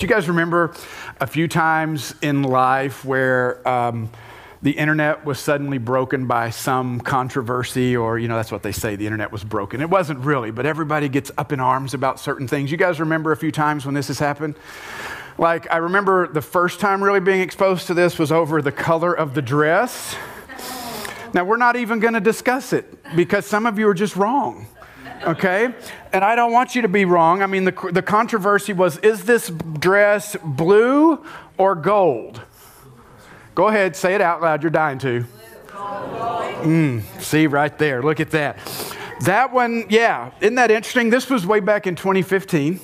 Do you guys remember a few times in life where um, the internet was suddenly broken by some controversy, or, you know, that's what they say, the internet was broken. It wasn't really, but everybody gets up in arms about certain things. You guys remember a few times when this has happened? Like, I remember the first time really being exposed to this was over the color of the dress. Now, we're not even going to discuss it because some of you are just wrong okay? And I don't want you to be wrong. I mean, the, the controversy was is this dress blue or gold? Go ahead, say it out loud. You're dying to. Mm, see, right there. Look at that. That one, yeah. Isn't that interesting? This was way back in 2015.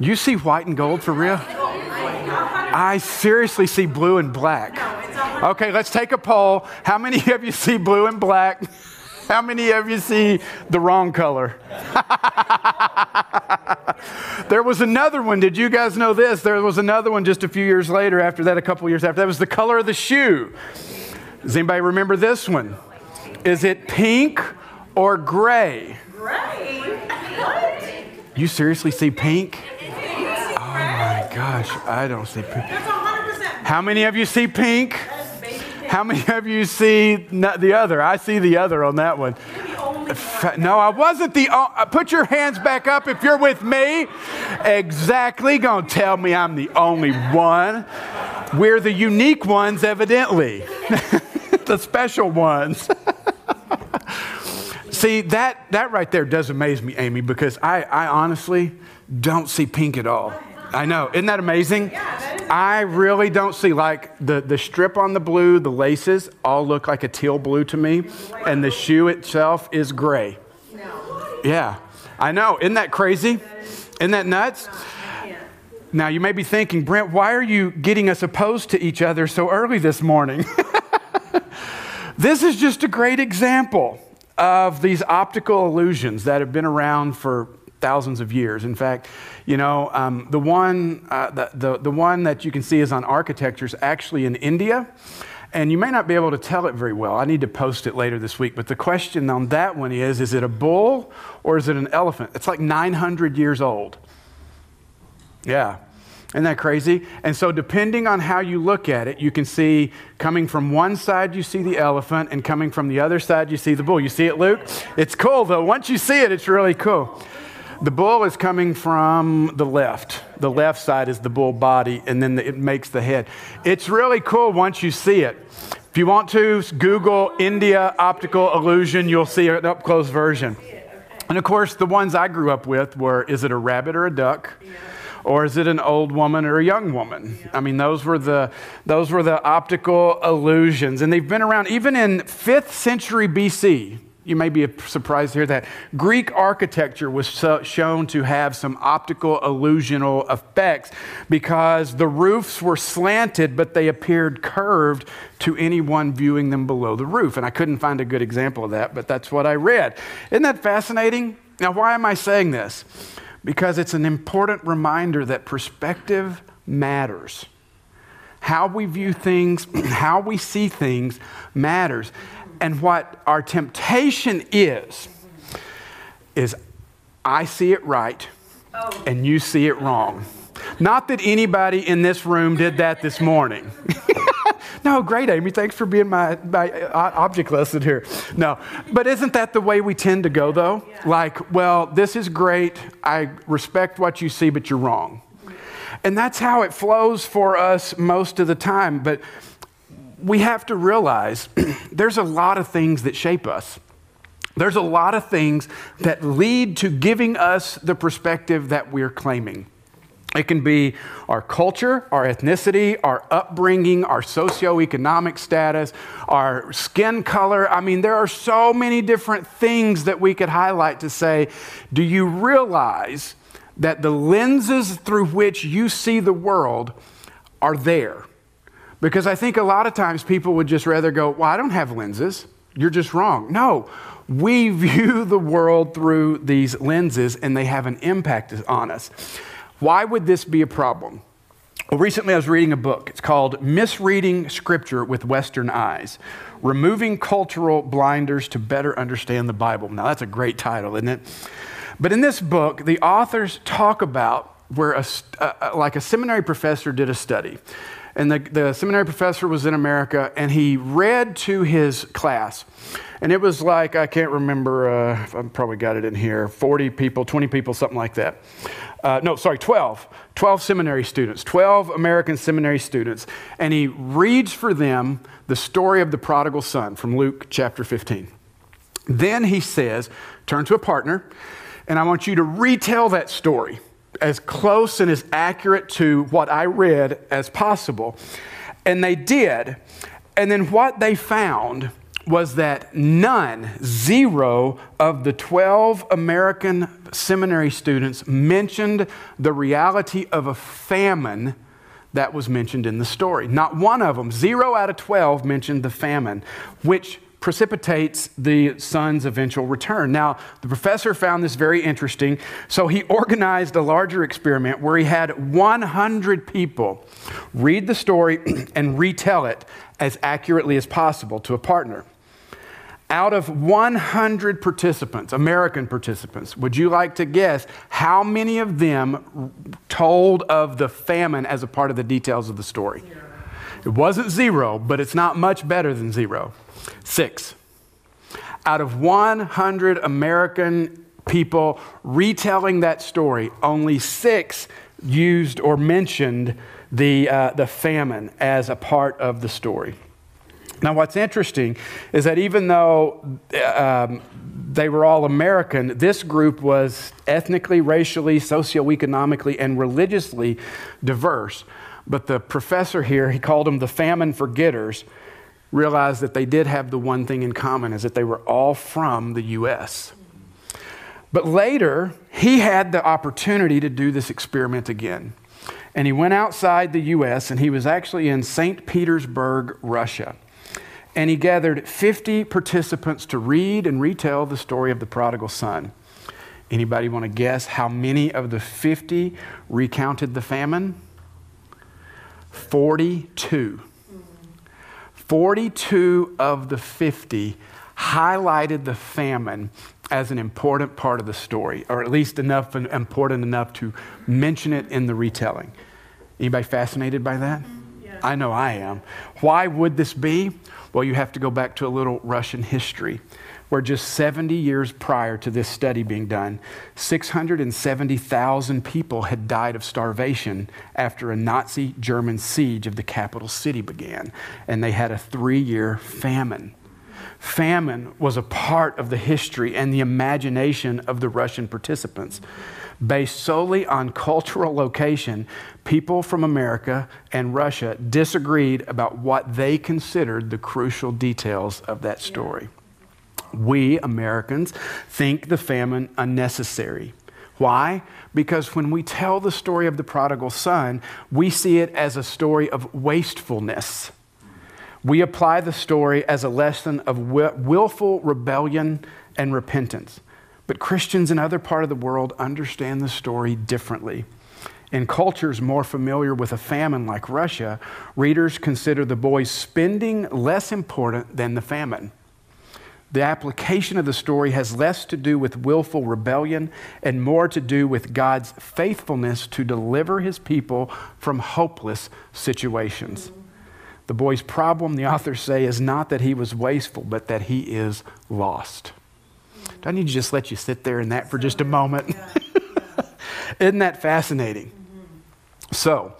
You see white and gold for real? I seriously see blue and black. Okay, let's take a poll. How many of you see blue and black? How many of you see the wrong color? there was another one. Did you guys know this? There was another one just a few years later, after that, a couple years after. That was the color of the shoe. Does anybody remember this one? Is it pink or gray? Gray? What? You seriously see pink? Oh my gosh, I don't see pink. That's 100%. How many of you see pink? How many of you see the other? I see the other on that one. No, I wasn't the. Uh, put your hands back up if you're with me. Exactly. Gonna tell me I'm the only one. We're the unique ones, evidently. the special ones. see, that, that right there does amaze me, Amy, because I, I honestly don't see pink at all. I know. Isn't that amazing? I really don't see like the, the strip on the blue, the laces all look like a teal blue to me, and the shoe itself is gray. No. Yeah, I know. Isn't that crazy? Isn't that nuts? Now, you may be thinking, Brent, why are you getting us opposed to each other so early this morning? this is just a great example of these optical illusions that have been around for thousands of years. In fact, you know, um, the, one, uh, the, the, the one that you can see is on architecture is actually in India. And you may not be able to tell it very well. I need to post it later this week. But the question on that one is is it a bull or is it an elephant? It's like 900 years old. Yeah. Isn't that crazy? And so, depending on how you look at it, you can see coming from one side, you see the elephant, and coming from the other side, you see the bull. You see it, Luke? It's cool, though. Once you see it, it's really cool. The bull is coming from the left. The left side is the bull body, and then it makes the head. It's really cool once you see it. If you want to, Google India optical illusion, you'll see an up close version. And of course, the ones I grew up with were is it a rabbit or a duck? Or is it an old woman or a young woman? I mean, those were the those were the optical illusions, and they've been around even in fifth century BC. You may be surprised to hear that. Greek architecture was so shown to have some optical illusional effects because the roofs were slanted, but they appeared curved to anyone viewing them below the roof. And I couldn't find a good example of that, but that's what I read. Isn't that fascinating? Now, why am I saying this? Because it's an important reminder that perspective matters. How we view things, how we see things matters. And what our temptation is, is I see it right oh. and you see it wrong. Not that anybody in this room did that this morning. no, great, Amy. Thanks for being my, my uh, object lesson here. No, but isn't that the way we tend to go, though? Like, well, this is great. I respect what you see, but you're wrong. And that's how it flows for us most of the time. But we have to realize there's a lot of things that shape us. There's a lot of things that lead to giving us the perspective that we're claiming. It can be our culture, our ethnicity, our upbringing, our socioeconomic status, our skin color. I mean, there are so many different things that we could highlight to say, do you realize that the lenses through which you see the world are there? Because I think a lot of times people would just rather go, Well, I don't have lenses. You're just wrong. No, we view the world through these lenses and they have an impact on us. Why would this be a problem? Well, recently I was reading a book. It's called Misreading Scripture with Western Eyes Removing Cultural Blinders to Better Understand the Bible. Now, that's a great title, isn't it? But in this book, the authors talk about where a, uh, like a seminary professor did a study. And the, the seminary professor was in America, and he read to his class. And it was like, I can't remember, uh, I probably got it in here 40 people, 20 people, something like that. Uh, no, sorry, 12. 12 seminary students, 12 American seminary students. And he reads for them the story of the prodigal son from Luke chapter 15. Then he says, Turn to a partner, and I want you to retell that story as close and as accurate to what I read as possible. And they did. And then what they found was that none, zero of the 12 American seminary students mentioned the reality of a famine that was mentioned in the story. Not one of them, zero out of 12, mentioned the famine, which precipitates the son's eventual return. Now, the professor found this very interesting, so he organized a larger experiment where he had 100 people read the story and retell it as accurately as possible to a partner. Out of 100 participants, American participants, would you like to guess how many of them told of the famine as a part of the details of the story? It wasn't zero, but it's not much better than zero. Six. Out of 100 American people retelling that story, only six used or mentioned the, uh, the famine as a part of the story. Now, what's interesting is that even though um, they were all American, this group was ethnically, racially, socioeconomically, and religiously diverse. But the professor here, he called them the famine forgetters, realized that they did have the one thing in common is that they were all from the U.S. But later, he had the opportunity to do this experiment again. And he went outside the U.S., and he was actually in St. Petersburg, Russia. And he gathered 50 participants to read and retell the story of the prodigal son. Anybody want to guess how many of the 50 recounted the famine? 42. 42 of the 50 highlighted the famine as an important part of the story, or at least enough important enough to mention it in the retelling. Anybody fascinated by that? Yeah. I know I am. Why would this be? Well, you have to go back to a little Russian history where just 70 years prior to this study being done, 670,000 people had died of starvation after a Nazi German siege of the capital city began, and they had a three year famine. Famine was a part of the history and the imagination of the Russian participants. Based solely on cultural location, people from America and Russia disagreed about what they considered the crucial details of that story. We Americans think the famine unnecessary. Why? Because when we tell the story of the prodigal son, we see it as a story of wastefulness. We apply the story as a lesson of willful rebellion and repentance. But Christians in other part of the world understand the story differently. In cultures more familiar with a famine like Russia, readers consider the boy's spending less important than the famine. The application of the story has less to do with willful rebellion and more to do with God's faithfulness to deliver his people from hopeless situations. The boy's problem, the authors say, is not that he was wasteful, but that he is lost. Do I need to just let you sit there in that for just a moment? Isn't that fascinating? So,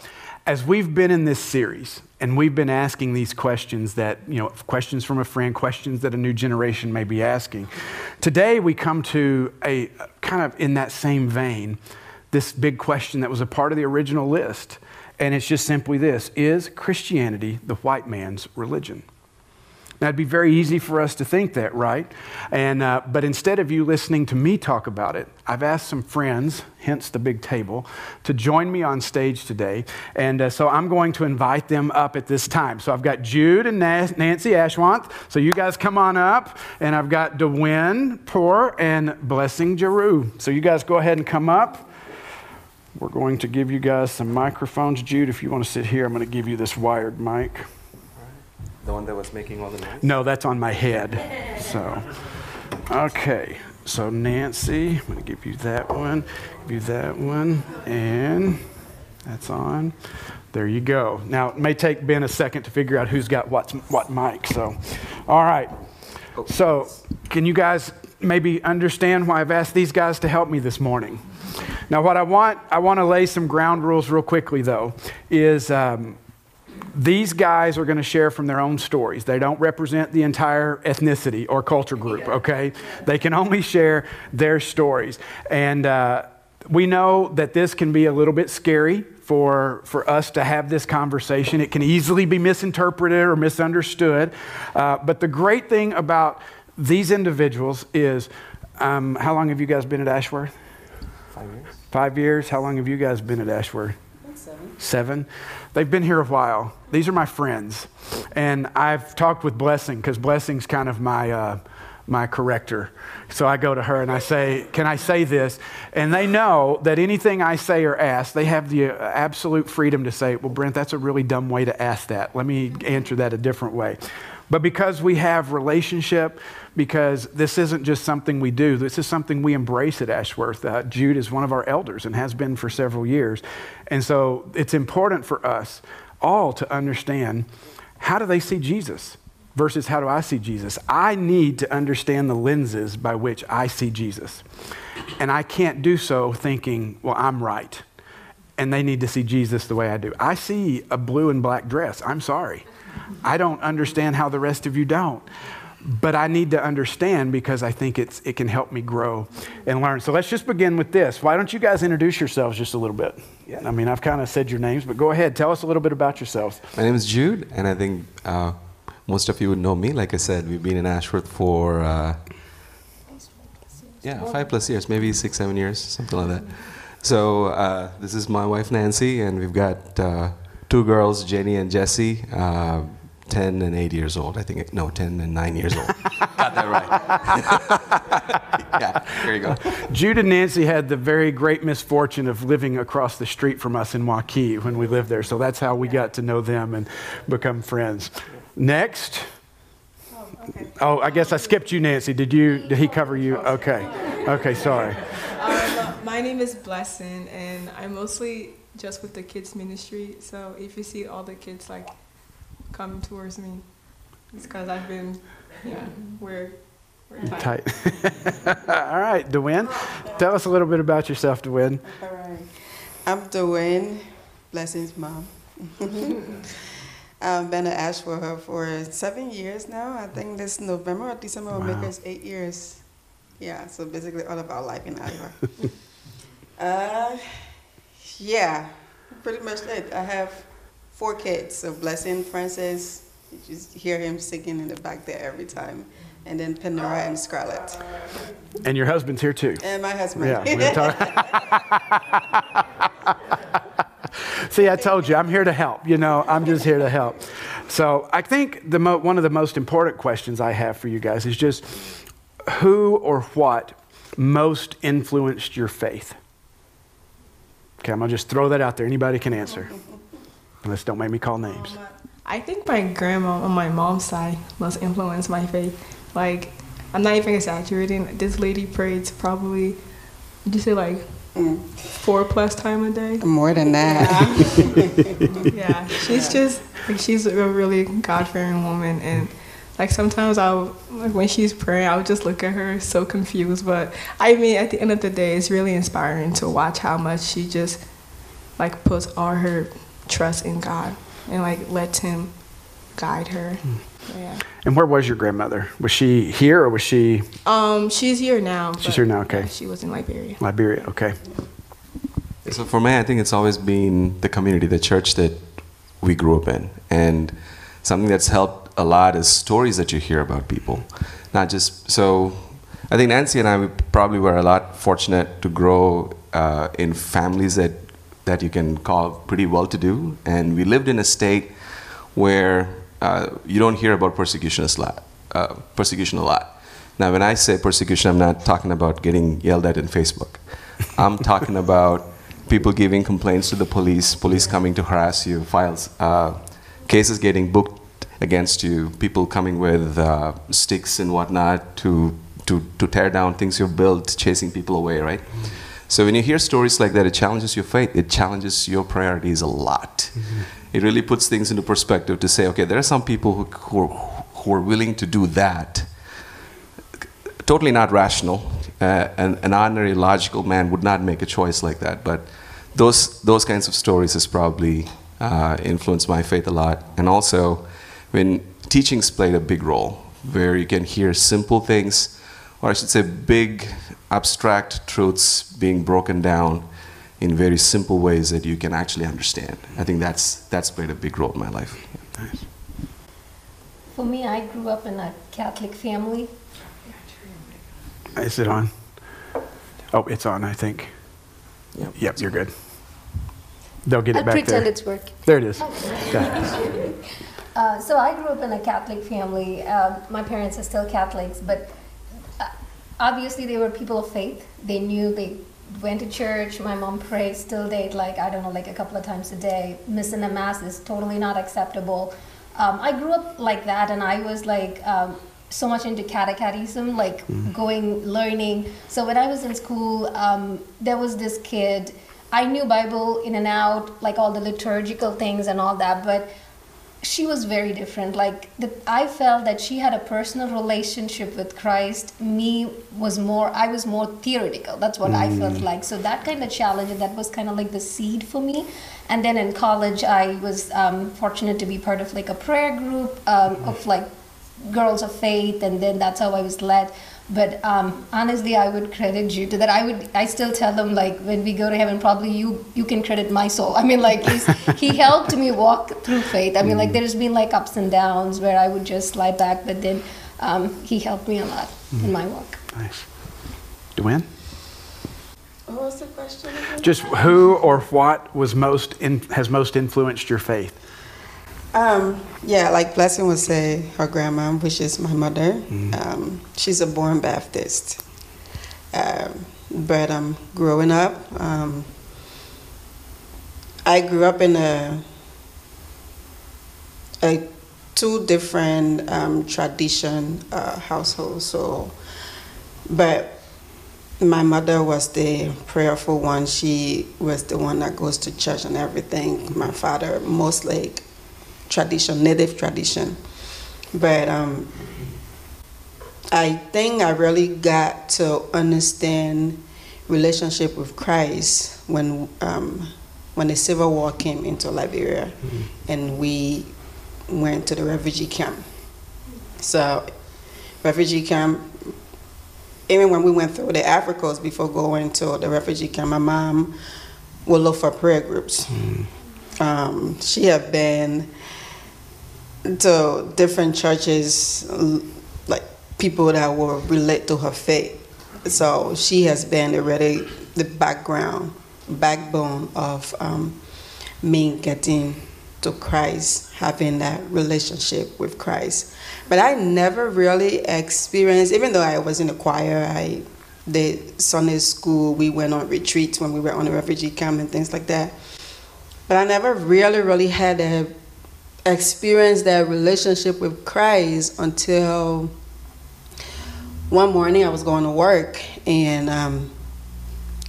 as we've been in this series and we've been asking these questions that, you know, questions from a friend, questions that a new generation may be asking, today we come to a kind of in that same vein, this big question that was a part of the original list. And it's just simply this Is Christianity the white man's religion? Now, it'd be very easy for us to think that, right? And, uh, but instead of you listening to me talk about it, I've asked some friends, hence the big table, to join me on stage today. And uh, so I'm going to invite them up at this time. So I've got Jude and Nancy Ashwanth. So you guys come on up. And I've got DeWin Poor and Blessing Giroux. So you guys go ahead and come up. We're going to give you guys some microphones. Jude, if you want to sit here, I'm going to give you this wired mic. The one that was making all the noise? No, that's on my head. So, okay. So, Nancy, I'm going to give you that one, give you that one, And that's on. There you go. Now, it may take Ben a second to figure out who's got what, what mic. So, all right. So, can you guys maybe understand why I've asked these guys to help me this morning? Now, what I want, I want to lay some ground rules real quickly, though, is um, these guys are going to share from their own stories. They don't represent the entire ethnicity or culture group, okay? They can only share their stories. And uh, we know that this can be a little bit scary for, for us to have this conversation. It can easily be misinterpreted or misunderstood. Uh, but the great thing about these individuals is um, how long have you guys been at Ashworth? Five years. Five years. How long have you guys been at Ashworth? Seven. Seven. They've been here a while. These are my friends. And I've talked with Blessing because Blessing's kind of my. Uh, my corrector. So I go to her and I say, Can I say this? And they know that anything I say or ask, they have the uh, absolute freedom to say, Well, Brent, that's a really dumb way to ask that. Let me answer that a different way. But because we have relationship, because this isn't just something we do, this is something we embrace at Ashworth. Uh, Jude is one of our elders and has been for several years. And so it's important for us all to understand how do they see Jesus? versus how do I see Jesus. I need to understand the lenses by which I see Jesus. And I can't do so thinking, well, I'm right. And they need to see Jesus the way I do. I see a blue and black dress. I'm sorry. I don't understand how the rest of you don't. But I need to understand because I think it's, it can help me grow and learn. So let's just begin with this. Why don't you guys introduce yourselves just a little bit? Yeah. I mean, I've kind of said your names, but go ahead. Tell us a little bit about yourselves. My name is Jude, and I think uh, most of you would know me. Like I said, we've been in Ashworth for uh, yeah five plus years, maybe six, seven years, something like that. So uh, this is my wife Nancy, and we've got uh, two girls, Jenny and Jessie. Uh, 10 and 8 years old. I think, no, 10 and 9 years old. Got that right. yeah, there you go. Jude and Nancy had the very great misfortune of living across the street from us in Waukee when we lived there. So that's how we got to know them and become friends. Next. Oh, okay. Oh, I guess I skipped you, Nancy. Did you? Did he cover you? Okay. Okay. Sorry. Um, my name is Blessing, and I'm mostly just with the kids ministry. So if you see all the kids like come towards me, it's because I've been, yeah, we're we're tight. Tight. All right, DeWin. Tell us a little bit about yourself, DeWin. All right. I'm Dwayne, Blessing's mom. I've been at Ashworth for seven years now. I think this November or December will Wow. make us eight years. Yeah, so basically all of our life in Ashworth. uh, yeah, pretty much it. I have four kids. So Blessing, Francis, you just hear him singing in the back there every time. And then Penora and Scarlett. And your husband's here too. And my husband. Yeah. We talking. See, I told you, I'm here to help. You know, I'm just here to help. So I think the mo- one of the most important questions I have for you guys is just who or what most influenced your faith? Okay, I'm going to just throw that out there. Anybody can answer. Unless don't make me call names. I think my grandma on my mom's side must influence my faith. Like, I'm not even exaggerating. This lady prays probably, would you say like Mm. four plus time a day? More than that. yeah, she's just like she's a really God fearing woman, and like sometimes I'll like when she's praying, I'll just look at her so confused. But I mean, at the end of the day, it's really inspiring to watch how much she just like puts all her trust in God and like lets Him guide her. Yeah. And where was your grandmother? Was she here or was she Um, she's here now. She's here now, okay. yeah, she was in Liberia. Liberia? Okay. So for me, I think it's always been the community, the church that we grew up in, and something that's helped a lot is stories that you hear about people, not just so. I think Nancy and I we probably were a lot fortunate to grow uh, in families that that you can call pretty well-to-do, and we lived in a state where uh, you don't hear about persecution a lot. Uh, persecution a lot. Now, when I say persecution, I'm not talking about getting yelled at in Facebook. I'm talking about people giving complaints to the police, police coming to harass you, files, uh, cases getting booked against you, people coming with uh, sticks and whatnot to, to, to tear down things you've built, chasing people away, right? So when you hear stories like that, it challenges your faith. It challenges your priorities a lot. It really puts things into perspective to say, okay, there are some people who, who, are, who are willing to do that. Totally not rational. Uh, an, an ordinary logical man would not make a choice like that. But those, those kinds of stories has probably uh, influenced my faith a lot. And also, when teachings played a big role, where you can hear simple things, or I should say, big abstract truths being broken down in very simple ways that you can actually understand. I think that's that's played a big role in my life. Nice. For me, I grew up in a Catholic family. Is it on? Oh, it's on, I think. Yep. Yep, you're good. They'll get it I'll back pretend there. it's working. There it is. Okay. Uh, so I grew up in a Catholic family. Um, my parents are still Catholics, but uh, obviously they were people of faith. They knew they went to church. My mom prayed, still did like I don't know, like a couple of times a day. Missing a mass is totally not acceptable. Um, I grew up like that, and I was like um, so much into catechism, like going learning. So when I was in school, um, there was this kid. I knew Bible in and out, like all the liturgical things and all that, but she was very different. Like the, i felt that she had a personal relationship with christ. Me was more i was more theoretical. That's what i felt like. So that kind of challenge that was kind of like the seed for me. And then in college i was um, fortunate to be part of like a prayer group um, of like girls of faith. And then that's how i was led but um, honestly i would credit you to that i would i still tell them like when we go to heaven probably you you can credit my soul i mean like he's, he helped me walk through faith i mean like there's been like ups and downs where i would just slide back but then um, he helped me a lot in my walk Nice. Dwayne? What was the question again? Just who or what was most in, has most influenced your faith? Um, yeah, like Blessing would say, her grandma, which is my mother, um, she's a born Baptist. Um, but um, growing up, um, I grew up in a, a two different um, tradition uh, households. So, but my mother was the prayerful one. She was the one that goes to church and everything. My father, most like tradition, native tradition. But um, I think I really got to understand relationship with Christ when um, when the Civil War came into Liberia, and we went to the refugee camp. So, refugee camp. Even when we went through the Africans before going to the refugee camp, my mom would look for prayer groups. Um, she had been to different churches, like people that will relate to her faith. So she has been already the background, backbone of um, me getting to Christ, having that relationship with Christ. But I never really experienced, even though I was in the choir, I did Sunday school, we went on retreats when we were on the refugee camp and things like that. But I never really, really had a experienced that relationship with Christ until one morning I was going to work and um,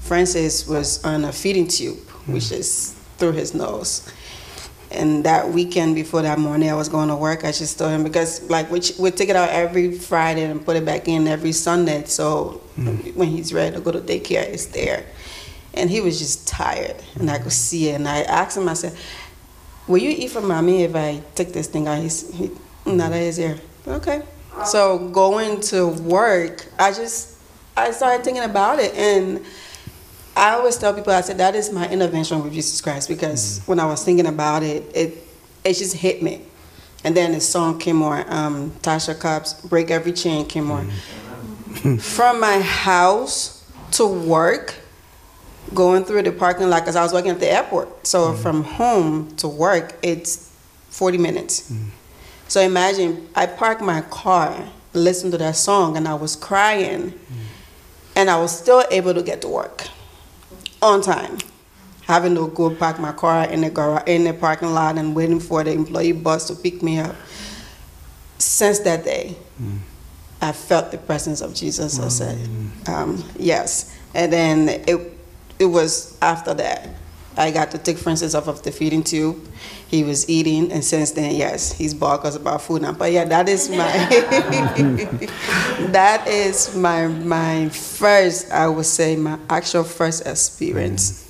Francis was on a feeding tube, which is through his nose. And that weekend before that morning I was going to work, I just told him because like we we take it out every Friday and put it back in every Sunday. So when he's ready to go to daycare, it's there. And he was just tired, and I could see it. And I asked him, I said, will you eat for mommy if I take this thing out? He's, he, that is here. Okay. So going to work, I just, I started thinking about it. And I always tell people, I said, that is my intervention with Jesus Christ because when I was thinking about it, it, it just hit me. And then the song came on, um, Tasha Cobbs' Break Every Chain came on. From my house to work, going through the parking lot because I was working at the airport. So mm-hmm. from home to work, it's 40 minutes. Mm-hmm. So imagine I parked my car, listened to that song, and I was crying, mm-hmm. and I was still able to get to work on time. Having to go park my car in the gar- in the parking lot and waiting for the employee bus to pick me up. Since that day, mm. I felt the presence of Jesus. I said, um, yes. And then it, it was after that I got to take Francis off of the feeding tube. He was eating, and since then, yes, he's bought us about food now. But yeah, that is my that is my my first, I would say, my actual first experience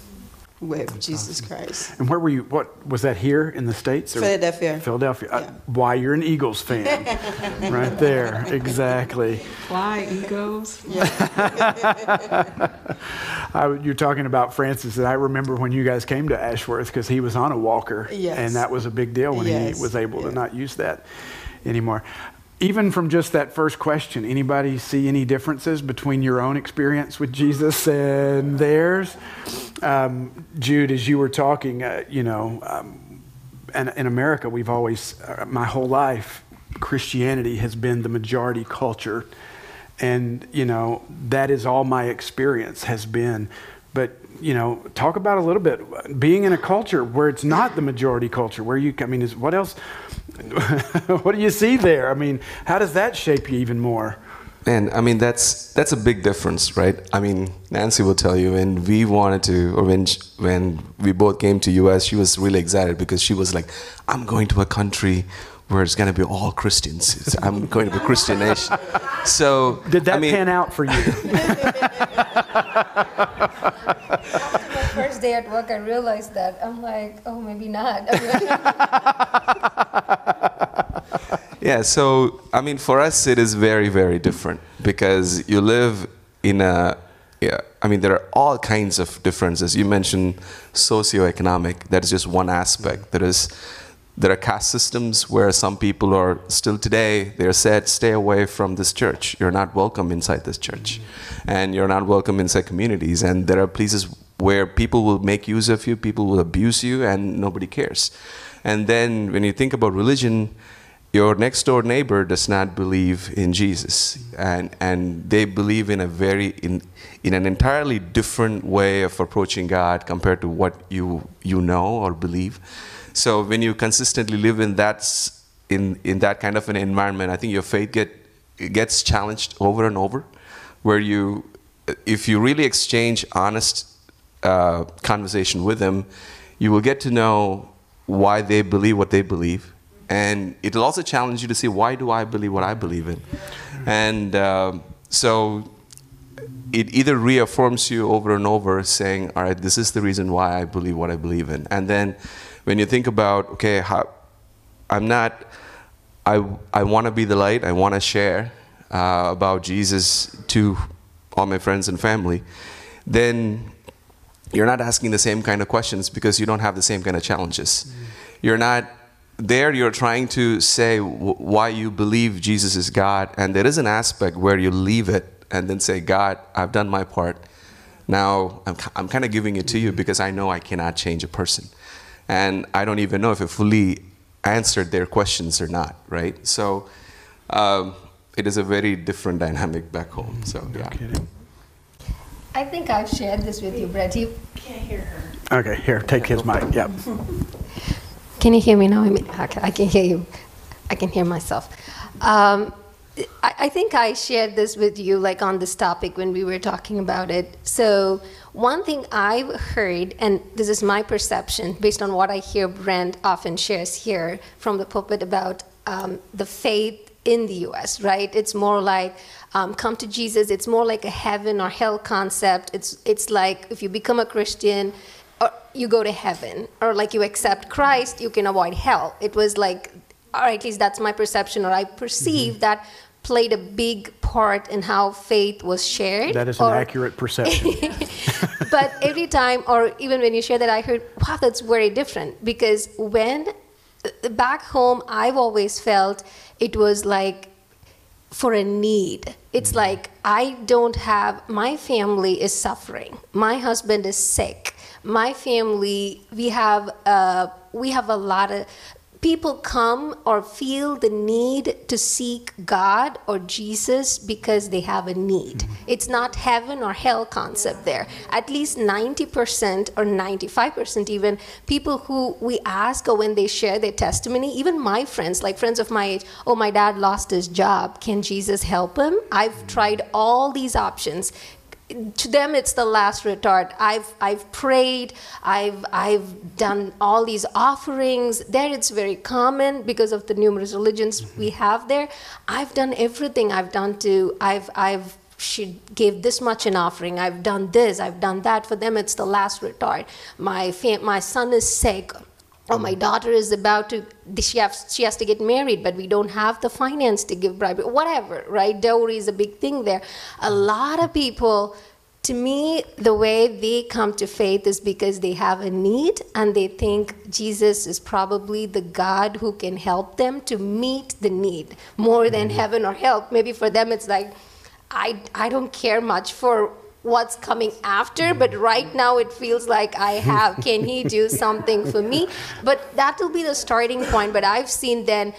with Jesus Christ. And where were you? What was that here in the states? or- Philadelphia. Philadelphia. Uh, why you're an Eagles fan? right there, exactly. Fly Eagles. I, you're talking about Francis, and I remember when you guys came to Ashworth because he was on a walker, Yes. and that was a big deal when Yes, he was able to not use that anymore. Even from just that first question, anybody see any differences between your own experience with Jesus and theirs? Um, Jude, as you were talking, uh, you know, um, and in America, we've always, uh, my whole life, Christianity has been the majority culture. And, you know, that is all my experience has been. But, you know, talk about a little bit being in a culture where it's not the majority culture, where you, I mean, is what else, what do you see there? I mean, how does that shape you even more? And I mean that's that's a big difference, right? I mean Nancy will tell you when we wanted to, or when when we both came to U.S., she was really excited because she was like, "I'm going to a country where it's going to be all Christians. It's- I'm going to be a Christian nation." So Did that I mean, pan out for you? First day at work, I realized that. I'm like, oh, maybe not. Yeah, so I mean, for us, it is very, very different because you live in a, yeah, I mean, there are all kinds of differences. You mentioned socioeconomic, that is just one aspect. There is, there are caste systems where some people are still today, they're said, stay away from this church. You're not welcome inside this church. And you're not welcome inside communities. And there are places where people will make use of you, people will abuse you, and nobody cares. And then when you think about religion, your next door neighbor does not believe in Jesus and and they believe in a very in in an entirely different way of approaching God compared to what you you know or believe so when you consistently live in that in in that kind of an environment I think your faith get gets challenged over and over where you if you really exchange honest uh, conversation with them you will get to know why they believe what they believe. And it'll also challenge you to see why do I believe what I believe in, and um, so it either reaffirms you over and over, saying, "All right, this is the reason why I believe what I believe in," and then when you think about, okay, how, I'm not, I I want to be the light, I want to share uh, about Jesus to all my friends and family, then you're not asking the same kind of questions because you don't have the same kind of challenges. Mm. You're not there, you're trying to say w- why you believe Jesus is God, and there is an aspect where you leave it and then say, God, I've done my part. Now I'm, I'm kind of giving it to you mm. because I know I cannot change a person. And I don't even know if it fully answered their questions or not, right? So um, it is a very different dynamic back home. Mm. So, yeah. I think I've shared this with you, Brent. You, can't hear her. Okay, here, take his mic. Yep. Can you hear me now? I mean, okay, I can hear you. I can hear myself. Um, I, I think I shared this with you, like on this topic when we were talking about it. So, one thing I've heard, and this is my perception based on what I hear Brent often shares here from the pulpit about um, the faith in the US, right? It's more like um, come to Jesus. It's more like a heaven or hell concept. It's, it's like if you become a Christian, or you go to heaven or like you accept christ you can avoid hell it was like or at least that's my perception or i perceive Mm-hmm. that played a big part in how faith was shared That is an or- accurate perception. but every time or even when you share that i heard wow that's very different because when back home i've always felt it was like for a need. It's like I don't have my family is suffering. My husband is sick. My family we have uh, we have a lot of people come or feel the need to seek God or Jesus because they have a need. Mm-hmm. It's not heaven or hell concept there. At least 90% or 95% even people who we ask or when they share their testimony, even my friends, like friends of my age, oh, my dad lost his job. Can Jesus help him? I've mm-hmm. tried all these options. To them it's the last retort. I've i've prayed i've i've done all these offerings. There it's very common because of the numerous religions mm-hmm. we have there. I've done everything. I've done to i've i've she gave this much in offering. I've done this. I've done that. For them it's the last retort. My my son is sick oh my mm. daughter is about to she has, she has to get married but we don't have the finance to give bribe whatever right? Dowry is a big thing there. A mm. lot of people to me the way they come to faith is because they have a need and they think jesus is probably the god who can help them to meet the need more than mm. heaven or help maybe for them it's like i i don't care much for what's coming after but right now it feels like i have can he do something for me? But that will be the starting point but i've seen then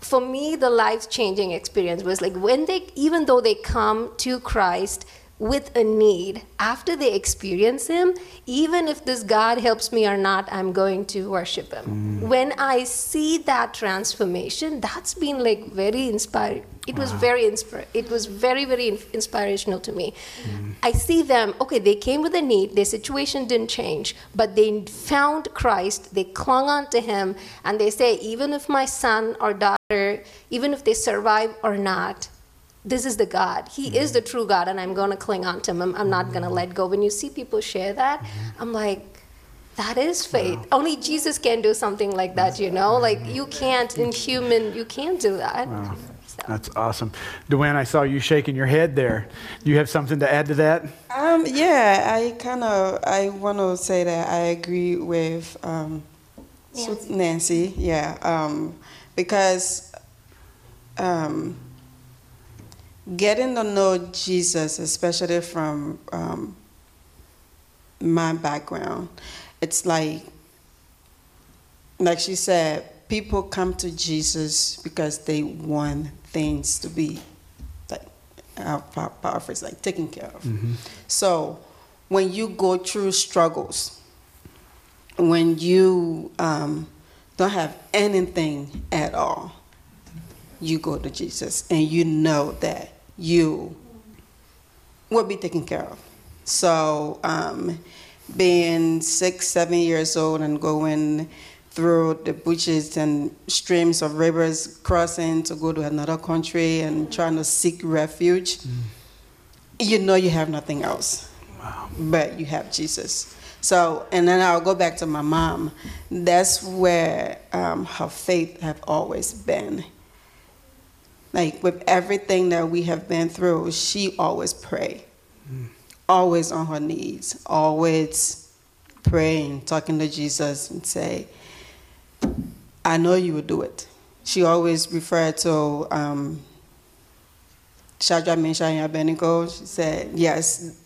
for me the life changing experience was like when they even though they come to christ with a need. After they experience him even if this god helps me or not i'm going to worship him. Mm. When i see that transformation that's been like very inspiring it was very inspir- it was very very in- inspirational to me. Mm. I see them okay they came with a need their situation didn't change but they found christ they clung on to him and they say even if my son or daughter even if they survive or not this is the God. He is the true God, and I'm going to cling on to him. I'm, I'm not going to let go. When you see people share that, I'm like, that is faith. Only Jesus can do something like that, you know? Like, you can't, in human, you can't do that. So- That's awesome. Dwayne, I saw you shaking your head there. Do you have something to add to that? Um, yeah, I kind of I want to say that I agree with um, Nancy. Nancy. Yeah, um, because um, getting to know Jesus, especially from um, my background, it's like like she said, people come to Jesus because they want things to be like paraphrase, like taken care of. So when you go through struggles, when you um, don't have anything at all, you go to Jesus and you know that you will be taken care of. So, um, being six, seven years old and going through the bushes and streams of rivers, crossing to go to another country and trying to seek refuge, you know you have nothing else, but you have Jesus. So, and then I'll go back to my mom. That's where um, her faith have always been like with everything that we have been through, she always pray, always on her knees, always praying, talking to Jesus, and say, "I know you will do it." She always referred to um, Shadrach, Meshach, and Abednego. She said, "Yes,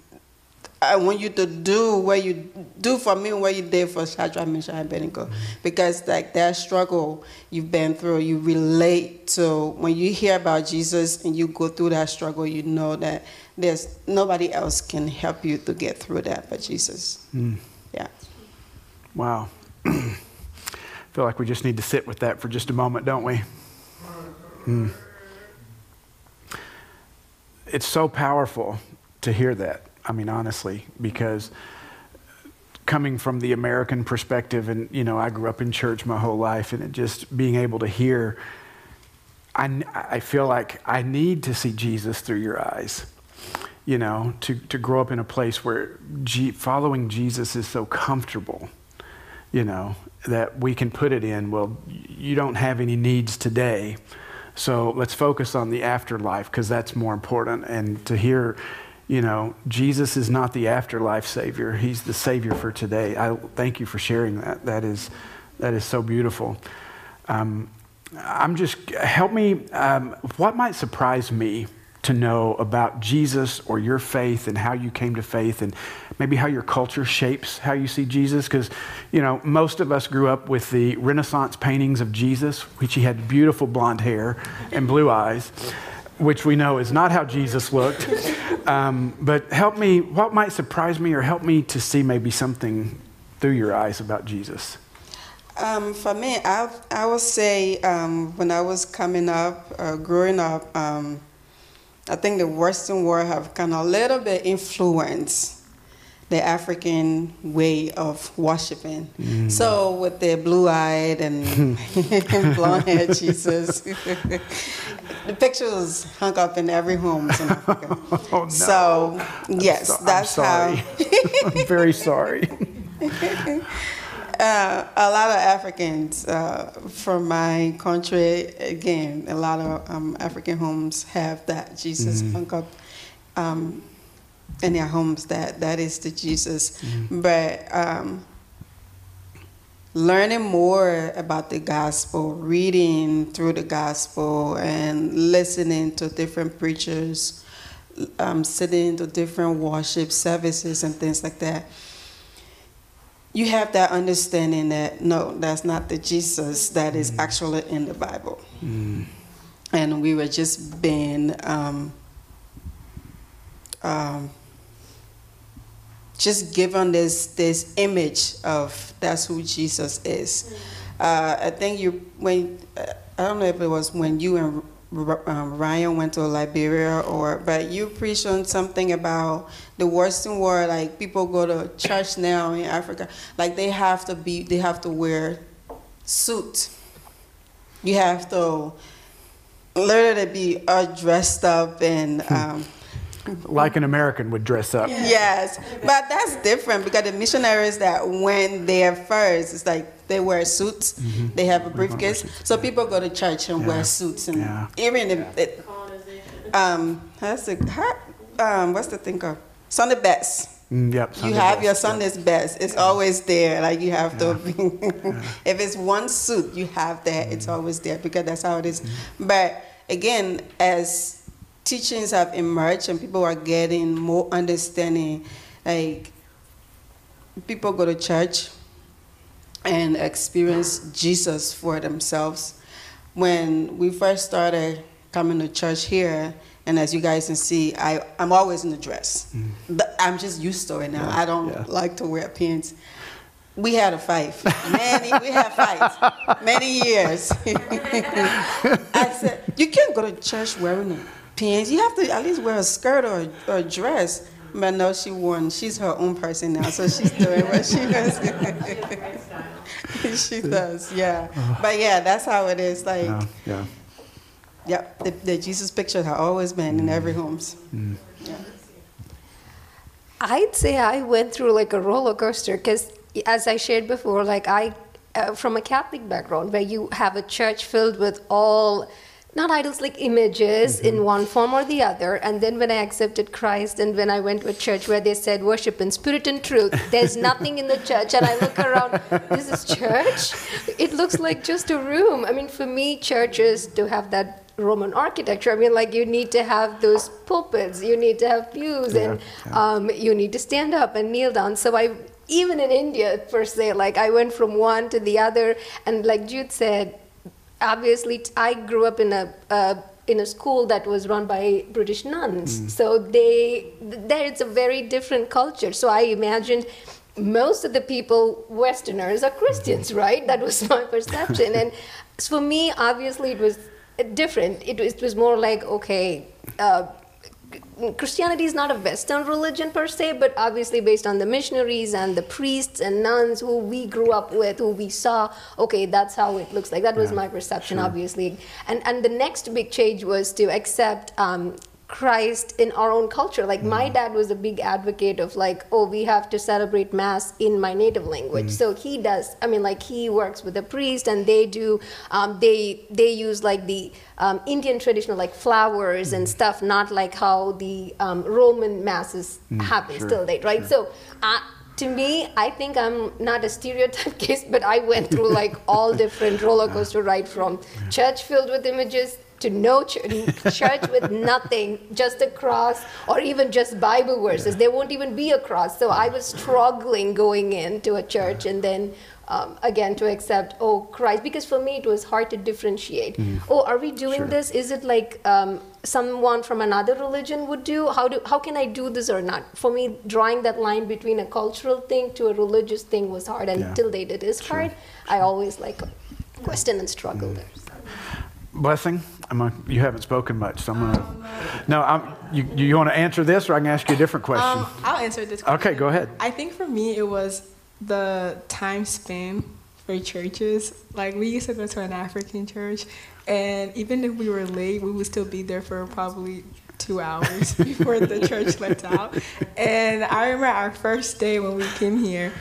I want you to do what you do for me what you did for Shadrach, Meshach, and Abednego. Because like that struggle you've been through, you relate to when you hear about Jesus and you go through that struggle, you know that there's nobody else can help you to get through that but Jesus. Yeah. Wow. I feel like we just need to sit with that for just a moment, don't we? Hmm. It's so powerful to hear that. I mean, honestly, because coming from the American perspective, and you know, I grew up in church my whole life, and just being able to hear, I, I feel like I need to see Jesus through your eyes. You know, to, to grow up in a place where G, following Jesus is so comfortable you know, that we can put it in, well, you don't have any needs today. So let's focus on the afterlife because that's more important. And to hear, you know, Jesus is not the afterlife savior. He's the savior for today. I thank you for sharing that. That is, that is so beautiful. Um, I'm just, help me, um, what might surprise me to know about Jesus or your faith and how you came to faith and maybe how your culture shapes how you see Jesus? Because, you know, most of us grew up with the Renaissance paintings of Jesus, which he had beautiful blonde hair and blue eyes, which we know is not how Jesus looked. Um, but help me, what might surprise me or help me to see maybe something through your eyes about Jesus? Um, for me, I I would say um, when I was coming up, uh, growing up, um, I think the Western world have kind of a little bit influenced the African way of worshiping. So with the blue-eyed and blonde-haired Jesus, the pictures hung up in every home in Africa. Oh, no. So yes, So- I'm that's how. I'm very sorry. Uh, a lot of Africans uh, from my country, again, a lot of um, African homes have that Jesus hung up um, in their homes. That that is the Jesus. But um, learning more about the gospel, reading through the gospel, and listening to different preachers, um, sitting to different worship services and things like that you have that understanding that no, that's not the Jesus that is actually in the Bible. And we were just being um, um, just given this this image of that's who Jesus is. Uh, I think you when uh, I don't know if it was when you and um, Ryan went to Liberia or but you preached on something about the Western world. Like people go to church now in Africa, like they have to be they have to wear suit. You have to literally be all dressed up and. Um, Like an American would dress up. Yes, but that's different because the missionaries that went there first, it's like they wear suits, they have a briefcase. So people go to church and Mm-hmm. Yeah. wear suits, and Yeah. even if it, um, how's the how, um, what's the thing called Sunday best. Mm, yep. You have best, your yep. Best. It's always there. Like you have to. if it's one suit, you have that. It's Mm-hmm. always there because that's how it is. But again, as teachings have emerged and people are getting more understanding, like people go to church and experience Jesus for themselves. When we first started coming to church here, and as you guys can see, I, I'm always in a dress. Mm. But I'm just used to it now. I don't yeah. like to wear pants. We had a fight. Many, we had fights. Many years. I said, you can't go to church wearing pants. You have to at least wear a skirt or, or a dress. But no, she won. She's her own person now, so she's doing what she does. she does, yeah. But yeah, that's how it is. Like, Yeah. Yeah. yep, the, the Jesus picture has always been in every homes. Yeah. I'd say I went through like a roller coaster because, as I shared before, like I, uh, from a Catholic background, where you have a church filled with all, not idols, like images in one form or the other. And then when I accepted Christ and when I went to a church where they said worship in spirit and truth, there's nothing in the church. And I look around, this is church? It looks like just a room. I mean, for me, churches to have that Roman architecture. I mean, like you need to have those pulpits, you need to have pews, and um, you need to stand up and kneel down. So I, even in India per se, like I went from one to the other, and like Jude said, obviously I grew up in a. Uh, in a school that was run by British nuns, so they there it's a very different culture. So I imagined most of the people, Westerners, are Christians, right? That was my perception. and for me, obviously, it was different. It was, it was more like, okay, uh, Christianity is not a Western religion per se, but obviously based on the missionaries and the priests and nuns who we grew up with, who we saw, okay, that's how it looks like. That was my perception, obviously. And and the next big change was to accept um, Christ in our own culture. Like my dad was a big advocate of like, oh, we have to celebrate mass in my native language. So he does. I mean, like he works with a priest, and they do. Um, they they use like the um, Indian traditional like flowers and stuff, not like how the um, Roman masses happen sure, still date, right? So. Uh, to me, I think I'm not a stereotype case, but I went through like all different roller coaster ride from church filled with images to no ch- church with nothing, just a cross, or even just Bible verses. There won't even be a cross. So I was struggling going into a church and then um, again to accept, oh, Christ, because for me it was hard to differentiate. Oh, are we doing Sure. this? Is it like um, someone from another religion would do? How do how can I do this or not? For me, drawing that line between a cultural thing to a religious thing was hard, and Yeah. till date it is hard. I always like question and struggle there. Blessing, I'm a, you haven't spoken much, so I'm gonna. No, I'm, you, you want to answer this, or I can ask you a different question? Um, I'll answer this. Question. Okay, go ahead. I think for me, it was the time spent for churches. Like we used to go to an African church, and even if we were late, we would still be there for probably two hours before the church let out. And I remember our first day when we came here.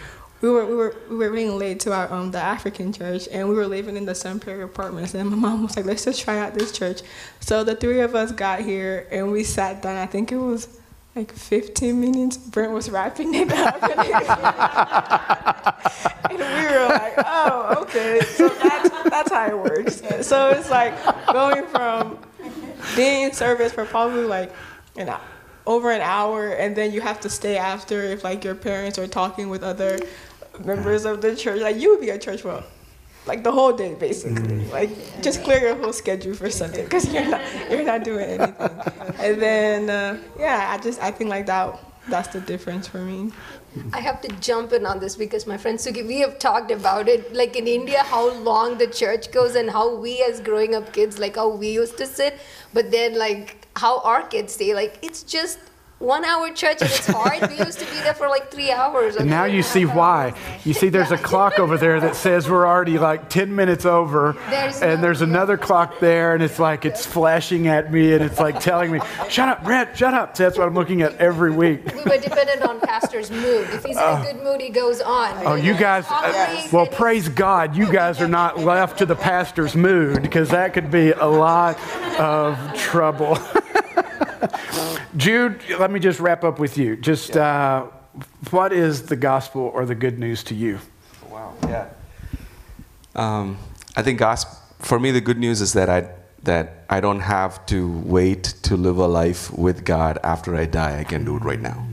We were, we were we were being late to our um the African church and we were living in the Sun Prairie apartments and my mom was like let's just try out this church so the three of us got here and we sat down I think it was like 15 minutes, Brent was wrapping it up. and we were like, oh, okay. So that's, that's how it works. So it's like going from being in service for probably like an over an hour, and then you have to stay after if like your parents are talking with other members of the church. Like you would be at church for like the whole day basically. Mm. Like just clear your whole schedule for Sunday because you're not you're not doing anything. And then uh, yeah, I just I think like that that's the difference for me. I have to jump in on this because my friend Suki, we have talked about it. Like in India, how long the church goes and how we as growing up kids, like how we used to sit, but then like how our kids stay. Like it's just one hour church and it's hard. we used to be there for like three hours. And now you see why. You see, there's a clock over there that says we're already like 10 minutes over. There's and no, there's another clock there, and it's like it's flashing at me and it's like telling me, shut up, Brent, shut up. So that's what I'm looking at every week. We were dependent on pastor's mood. If he's in a good mood, he goes on. Oh, you guys, uh, well, praise God, you guys are not left to the pastor's mood because that could be a lot of trouble. Jude, let me just wrap up with you. Just uh, what is the gospel or the good news to you? Wow. Yeah. Um, I think gospel for me the good news is that I that I don't have to wait to live a life with God after I die. I can do it right now.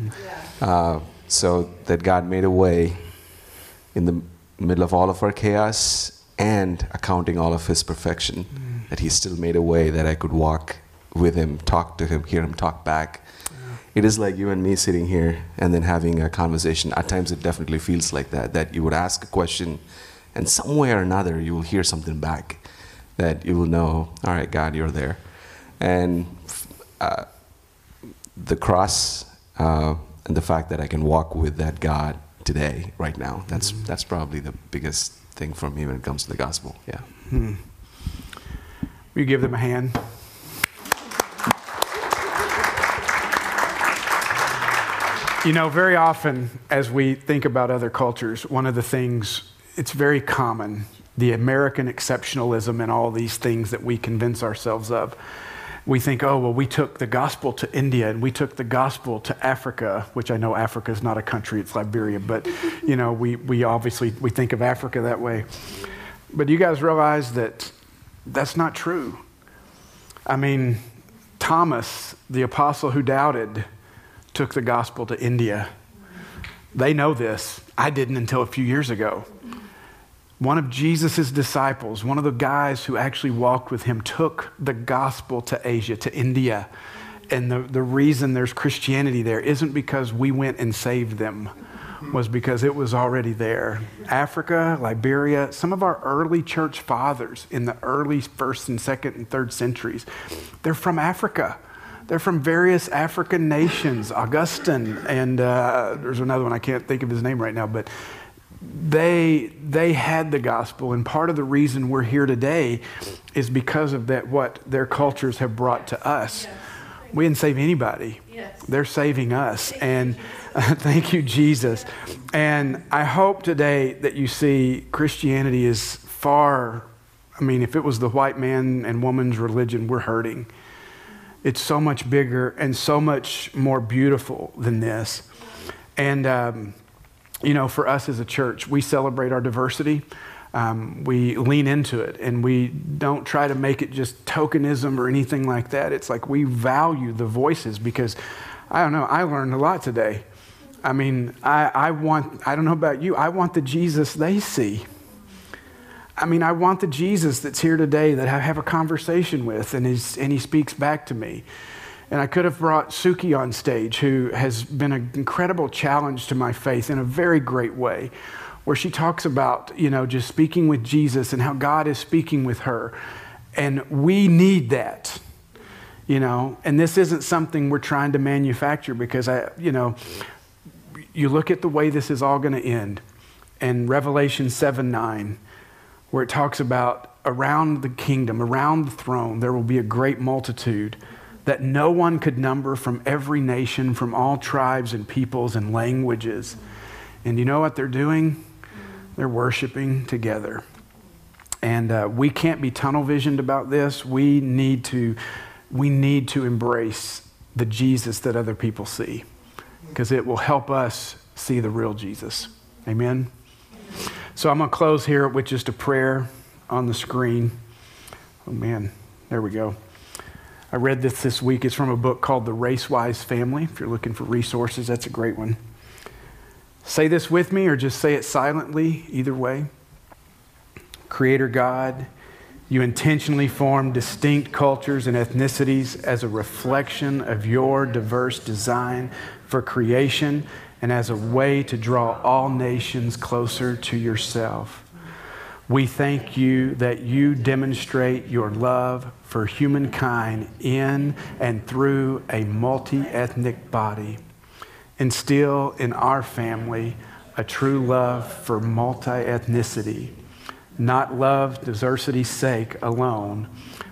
Yeah. Uh, so that God made a way in the middle of all of our chaos and accounting all of His perfection, mm. that He still made a way that I could walk with him, talk to him, hear him talk back. It is like you and me sitting here and then having a conversation. At times, it definitely feels like that. That you would ask a question, and some way or another, you will hear something back. That you will know, all right, God, you're there. And uh, the cross uh, and the fact that I can walk with that God today, right now, that's mm-hmm. that's probably the biggest thing for me when it comes to the gospel. Yeah. Hmm. Will you give them a hand? You know, very often as we think about other cultures, one of the things, it's very common, the American exceptionalism and all these things that we convince ourselves of. We think, oh, well, we took the gospel to India and we took the gospel to Africa, which I know Africa is not a country, it's Liberia, but, you know, we, we obviously, we think of Africa that way. But you guys realize that that's not true. I mean, Thomas, the apostle who doubted, took the gospel to India. They know this. I didn't until a few years ago. One of Jesus' disciples, one of the guys who actually walked with him, took the gospel to Asia, to India. And the, the reason there's Christianity there isn't because we went and saved them, was because it was already there. Africa, Liberia, some of our early church fathers in the early first and second and third centuries, they're from Africa. They're from various African nations, Augustine, and uh, there's another one, I can't think of his name right now, but they, they had the gospel. And part of the reason we're here today is because of that, what their cultures have brought to us. Yes. We didn't save anybody. Yes. They're saving us. Thank and uh, thank you, Jesus. And I hope today that you see Christianity is far, I mean, if it was the white man and woman's religion, we're hurting. It's so much bigger and so much more beautiful than this. And, um, you know, for us as a church, we celebrate our diversity. Um, we lean into it and we don't try to make it just tokenism or anything like that. It's like we value the voices because I don't know, I learned a lot today. I mean, I, I want, I don't know about you, I want the Jesus they see. I mean, I want the Jesus that's here today that I have a conversation with and, he's, and he speaks back to me. And I could have brought Suki on stage, who has been an incredible challenge to my faith in a very great way, where she talks about, you know, just speaking with Jesus and how God is speaking with her. And we need that, you know. And this isn't something we're trying to manufacture because I, you know, you look at the way this is all going to end. And Revelation 7 9, where it talks about around the kingdom, around the throne, there will be a great multitude that no one could number from every nation, from all tribes and peoples and languages. And you know what they're doing? They're worshiping together. And uh, we can't be tunnel visioned about this. We need to, we need to embrace the Jesus that other people see because it will help us see the real Jesus. Amen. So I'm going to close here with just a prayer on the screen. Oh, man. There we go. I read this this week. It's from a book called The Racewise Family. If you're looking for resources, that's a great one. Say this with me or just say it silently, either way. Creator God, you intentionally formed distinct cultures and ethnicities as a reflection of your diverse design for creation and as a way to draw all nations closer to yourself. We thank you that you demonstrate your love for humankind in and through a multi ethnic body. Instill in our family a true love for multi ethnicity, not love diversity's sake alone,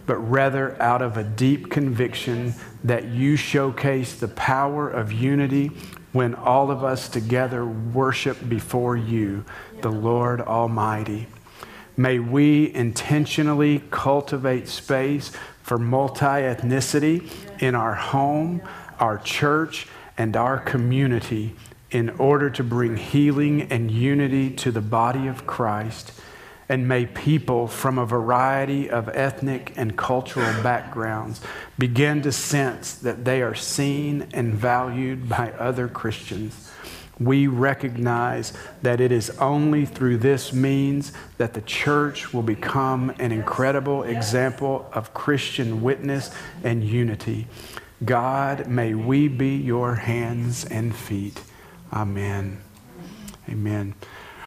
but rather out of a deep conviction that you showcase the power of unity when all of us together worship before you, the Lord Almighty. May we intentionally cultivate space for multi ethnicity in our home, our church, and our community in order to bring healing and unity to the body of Christ. And may people from a variety of ethnic and cultural backgrounds begin to sense that they are seen and valued by other Christians we recognize that it is only through this means that the church will become an incredible example of Christian witness and unity. God, may we be your hands and feet. Amen. Amen.